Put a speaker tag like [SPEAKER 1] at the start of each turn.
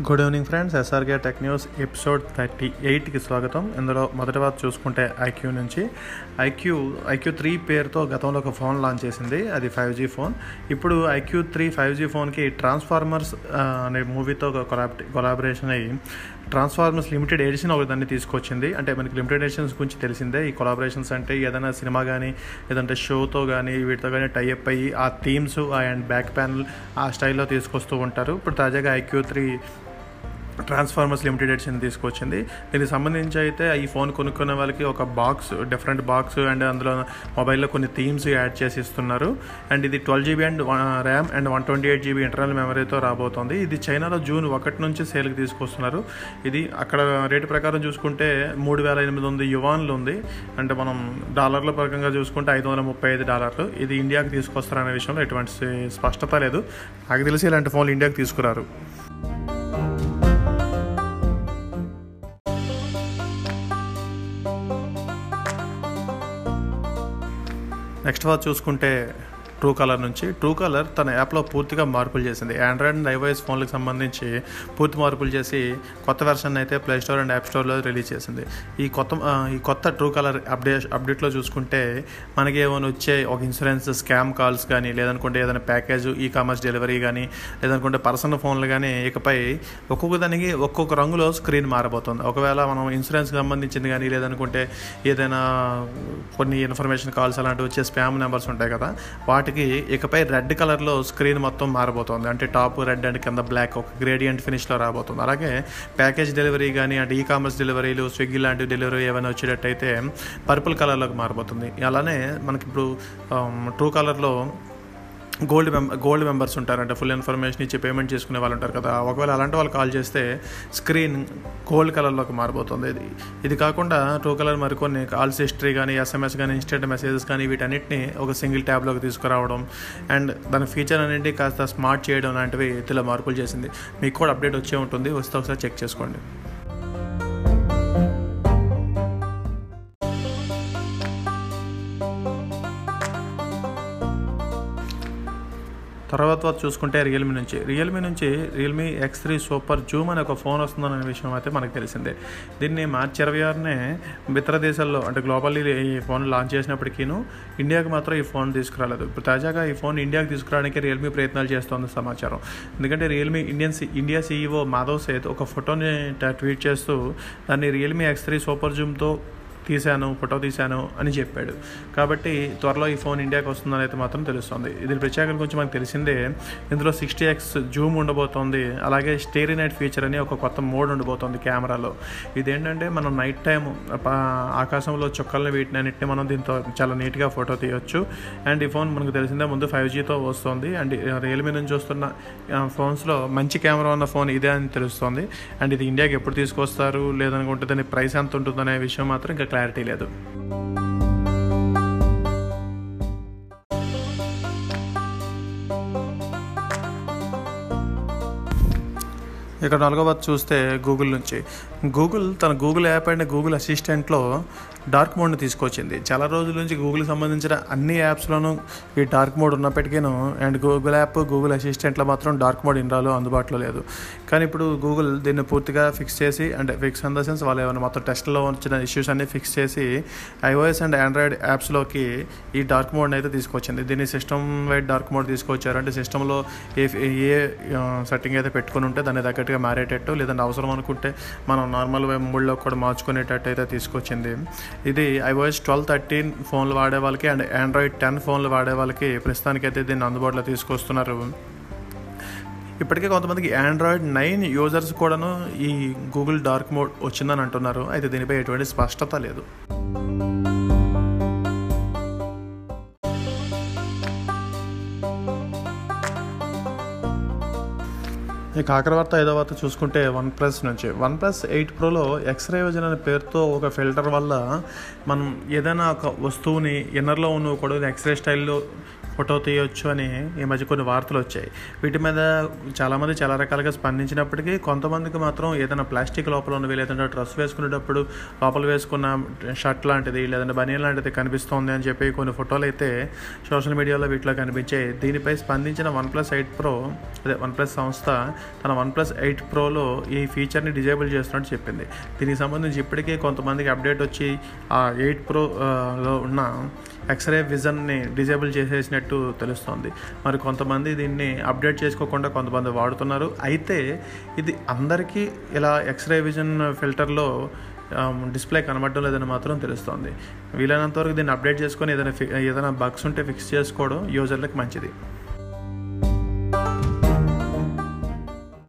[SPEAKER 1] Good evening friends SRK tech news episode thirty ఎయిట్కి స్వాగతం. ఇందులో మొదటి వారు చూసుకుంటే ఐక్యూ నుంచి. ఐక్యూ ఐక్యూ త్రీ పేరుతో గతంలో ఒక ఫోన్ లాంచ్ చేసింది. అది ఫైవ్ జీ ఫోన్. ఇప్పుడు ఐక్యూ త్రీ ఫైవ్ జీ ఫోన్కి ట్రాన్స్ఫార్మర్స్ అనే మూవీతో కొలాబరేషన్ అయ్యి ట్రాన్స్ఫార్మర్స్ లిమిటెడ్ ఎడిషన్ ఒక దాన్ని తీసుకొచ్చింది. అంటే మనకి లిమిటెడ్ ఎడిషన్స్ గురించి తెలిసిందే. ఈ కొలాబరేషన్స్ అంటే ఏదైనా సినిమా కానీ ఏదంటే షోతో కానీ వీటితో కానీ టైఅప్ అయ్యి ఆ థీమ్స్ అండ్ బ్యాక్ ప్యానల్ ఆ స్టైల్లో తీసుకొస్తూ ఉంటారు. ఇప్పుడు తాజాగా iQOO three Transformers limited edition తీసుకొచ్చింది. దీనికి సంబంధించి అయితే ఈ ఫోన్ కొనుక్కునే వాళ్ళకి ఒక బాక్స్ డిఫరెంట్ బాక్స్ అండ్ అందులో మొబైల్లో కొన్ని థీమ్స్ యాడ్ చేసి ఇస్తున్నారు. అండ్ ఇది twelve GB and RAM and one twenty eight GB internal మెమరీతో రాబోతోంది. ఇది చైనాలో జూన్ ఒకటి నుంచి సేల్కి తీసుకొస్తున్నారు. ఇది అక్కడ రేటు ప్రకారం చూసుకుంటే మూడు వేల ఎనిమిది వందల యువాన్లు ఉంది. అంటే మనం డాలర్ల పరంగా చూసుకుంటే ఐదు వందల ముప్పై ఐదు డాలర్లు. ఇది ఇండియాకి తీసుకొస్తారనే విషయంలో ఎటువంటి స్పష్టత లేదు. నాకు తెలిసి ఇలాంటి ఫోన్లు ఇండియాకి తీసుకురారు. నెక్స్ట్ వాచ్ చూసుకుంటే ట్రూ కలర్ నుంచి. ట్రూ కలర్ తన యాప్లో పూర్తిగా మార్పులు చేసింది. ఆండ్రాయిడ్ అండ్ ఐవైఎస్ ఫోన్లకు సంబంధించి పూర్తి మార్పులు చేసి కొత్త వెర్షన్ అయితే ప్లే స్టోర్ అండ్ యాప్ స్టోర్లో రిలీజ్ చేసింది. ఈ కొత్త ఈ కొత్త ట్రూ కలర్ అప్డేట్ అప్డేట్లో చూసుకుంటే మనకి ఏమైనా వచ్చే ఒక ఇన్సూరెన్స్ స్కామ్ కాల్స్ కానీ లేదనుకుంటే ఏదైనా ప్యాకేజ్ ఈ కామర్స్ డెలివరీ కానీ లేదనుకుంటే పర్సనల్ ఫోన్లు కానీ ఇకపై ఒక్కొక్క దానికి ఒక్కొక్క రంగులో స్క్రీన్ మారబోతుంది. ఒకవేళ మనం ఇన్సూరెన్స్కి సంబంధించింది కానీ లేదనుకుంటే ఏదైనా కొన్ని ఇన్ఫర్మేషన్ కాల్స్ అలాంటివి వచ్చే స్పామ్ నెంబర్స్ ఉంటాయి కదా వాటి వాటికి ఇకపై రెడ్ కలర్లో స్క్రీన్ మొత్తం మారబోతోంది. అంటే టాప్ రెడ్ అండ్ కింద బ్లాక్ ఒక గ్రేడియంట్ ఫినిష్లో రాబోతుంది. అలాగే ప్యాకేజ్ డెలివరీ కానీ అంటే ఈ కామర్స్ డెలివరీలు స్విగ్గీ లాంటి డెలివరీ ఏమైనా వచ్చేటట్టయితే పర్పుల్ కలర్లోకి మారిపోతుంది అలానే మనకి ఇప్పుడు ట్రూ కలర్లో గోల్డ్ మెంబర్ గోల్డ్ మెంబర్స్ ఉంటారు అంటే ఫుల్ ఇన్ఫర్మేషన్ ఇచ్చి పేమెంట్ చేసుకునే వాళ్ళు ఉంటారు కదా. ఒకవేళ అలాంటి వాళ్ళు కాల్ చేస్తే స్క్రీన్ గోల్డ్ కలర్లోకి మారిపోతుంది ఇది ఇది కాకుండా టూ కలర్ మరికొన్ని కాల్స్ హిస్టరీ కానీ ఎస్ఎంఎస్ కానీ ఇన్స్టెంట్ మెసేజెస్ కానీ వీటన్నిటిని ఒక సింగిల్ ట్యాబ్లోకి తీసుకురావడం అండ్ దాని ఫీచర్ అనేది కాస్త స్మార్ట్ చేయడం లాంటివి ఇతర మార్పులు చేసింది. మీకు కూడా అప్డేట్ వచ్చే ఉంటుంది. వస్తే ఒకసారి చెక్ చేసుకోండి. తర్వాత చూసుకుంటే రియల్మీ నుంచి. రియల్మీ నుంచి Realme X three super zoom అనే ఒక ఫోన్ వస్తుందనే విషయం అయితే మనకు తెలిసిందే. దీన్ని మార్చి ఇరవై ఆరునే ఇతర దేశాల్లో అంటే గ్లోబల్లీ ఈ ఫోన్ లాంచ్ చేసినప్పటికీను ఇండియాకి మాత్రం ఈ ఫోన్ తీసుకురాలేదు. ఇప్పుడు తాజాగా ఈ ఫోన్ ఇండియాకి తీసుకురావడానికి రియల్మీ ప్రయత్నాలు చేస్తోంది సమాచారం. ఎందుకంటే Realme Indian India CEO Madhav Sheth ఒక ఫోటోని ట్వీట్ చేస్తూ దాన్ని రియల్మీ ఎక్స్ త్రీ సూపర్ జూమ్తో తీశాను ఫోటో తీశాను అని చెప్పాడు. కాబట్టి త్వరలో ఈ ఫోన్ ఇండియాకి వస్తుందని అయితే మాత్రం తెలుస్తుంది. ఇది ప్రత్యేకత గురించి మనకు తెలిసిందే ఇందులో సిక్స్టీ ఎక్స్ జూమ్ ఉండబోతోంది అలాగే స్టేరీ నైట్ ఫీచర్ అని ఒక కొత్త మోడ్ ఉండబోతోంది కెమెరాలో. ఇదేంటంటే మనం నైట్ టైం ఆకాశంలో చుక్కలను వీటిని అన్నింటిని మనం దీంతో చాలా నీట్గా ఫోటో తీయొచ్చు. అండ్ ఈ ఫోన్ మనకు తెలిసిందే ముందు ఫైవ్ జీతో వస్తుంది. అండ్ రియల్మీ నుంచి వస్తున్న ఫోన్స్లో మంచి కెమెరా ఉన్న ఫోన్ ఇదే అని తెలుస్తుంది. అండ్ ఇది ఇండియాకి ఎప్పుడు తీసుకొస్తారు లేదనుకుంటే దాని ప్రైస్ ఎంత ఉంటుందనే విషయం మాత్రం ఇంకా క్లారిటీ లేదు. ఇక్కడ నాలుగవ చూస్తే గూగుల్ నుంచి. గూగుల్ తన గూగుల్ యాప్ అండ్ గూగుల్ అసిస్టెంట్లో డార్క్ మోడ్ని తీసుకొచ్చింది. చాలా రోజుల నుంచి గూగుల్కి సంబంధించిన అన్ని యాప్స్లోనూ ఈ డార్క్ మోడ్ ఉన్నప్పటికీను అండ్ గూగుల్ యాప్ గూగుల్ అసిస్టెంట్లో మాత్రం డార్క్ మోడ్ ఇన్రాలో అందుబాటులో లేదు. కానీ ఇప్పుడు గూగుల్ దీన్ని పూర్తిగా ఫిక్స్ చేసి అంటే ఫిక్స్ ఇన్ ద సెన్స్ వాళ్ళు ఏమైనా మొత్తం టెస్ట్లో వచ్చిన ఇష్యూస్ అన్ని ఫిక్స్ చేసి ఐఓఎస్ అండ్ ఆండ్రాయిడ్ యాప్స్లోకి ఈ డార్క్ మోడ్ని అయితే తీసుకొచ్చింది. దీన్ని సిస్టమ్ వైడ్ డార్క్ మోడ్ తీసుకొచ్చారు. అంటే సిస్టంలో ఏ ఏ సెట్టింగ్ అయితే పెట్టుకుని ఉంటే దాన్ని తగ్గట్టుగా మారేటట్టు లేదంటే అవసరం అనుకుంటే మనం నార్మల్ మోడ్లో కూడా మార్చుకునేటట్టు అయితే తీసుకొచ్చింది. ఇది ఐఓఎస్ ట్వెల్వ్ థర్టీన్ ఫోన్లు వాడే వాళ్ళకి అండ్ ఆండ్రాయిడ్ టెన్ ఫోన్లు వాడే వాళ్ళకి ప్రస్తుతానికైతే దీన్ని అందుబాటులో తీసుకొస్తున్నారు. ఇప్పటికే కొంతమందికి ఆండ్రాయిడ్ నైన్ యూజర్స్ కూడాను ఈ గూగుల్ డార్క్ మోడ్ వచ్చిందని అంటున్నారు. అయితే దీనిపై ఎటువంటి స్పష్టత లేదు. ఈ ఆఖరి వార్త ఐదో వార్త చూసుకుంటే వన్ ప్లస్ నుంచి. వన్ ప్లస్ ఎయిట్ ప్రోలో ఎక్స్రే విజన్ అనే పేరుతో ఒక ఫిల్టర్ వల్ల మనం ఏదైనా ఒక వస్తువుని ఇన్నర్లో ఉన్న కూడా ఎక్స్రే స్టైల్లో ఫోటో తీయొచ్చు అని ఈ మధ్య కొన్ని వార్తలు వచ్చాయి. వీటి మీద చాలామంది చాలా రకాలుగా స్పందించినప్పటికీ కొంతమందికి మాత్రం ఏదైనా ప్లాస్టిక్ లోపల ఉన్నవి లేదంటే డ్రెస్ వేసుకునేటప్పుడు లోపల వేసుకున్న షర్ట్ లాంటిది లేదంటే బనియన్ లాంటిది కనిపిస్తోంది అని చెప్పి కొన్ని ఫోటోలు అయితే సోషల్ మీడియాలో వీటిలో కనిపించాయి. దీనిపై స్పందించిన వన్ ప్లస్ ఎయిట్ ప్రో అదే వన్ ప్లస్ సంస్థ తన వన్ ప్లస్ ఎయిట్ ప్రోలో ఈ ఫీచర్ని డిజేబుల్ చేస్తున్నట్టు చెప్పింది. దీనికి సంబంధించి ఇప్పటికే కొంతమందికి అప్డేట్ వచ్చి ఆ ఎయిట్ ప్రో లో ఉన్న ఎక్స్రే విజన్ని డిజేబుల్ చేసేసినట్టు తెలుస్తోంది. మరి కొంతమంది దీన్ని అప్డేట్ చేసుకోకుండా కొంతమంది వాడుతున్నారు. అయితే ఇది అందరికీ ఇలా ఎక్స్రే విజన్ ఫిల్టర్లో డిస్ప్లే కనబడడం లేదని మాత్రం తెలుస్తోంది. వీలైనంత వరకు దీన్ని అప్డేట్ చేసుకొని ఏదైనా ఏదైనా బగ్స్ ఉంటే ఫిక్స్ చేసుకోవడం యూజర్లకు మంచిది.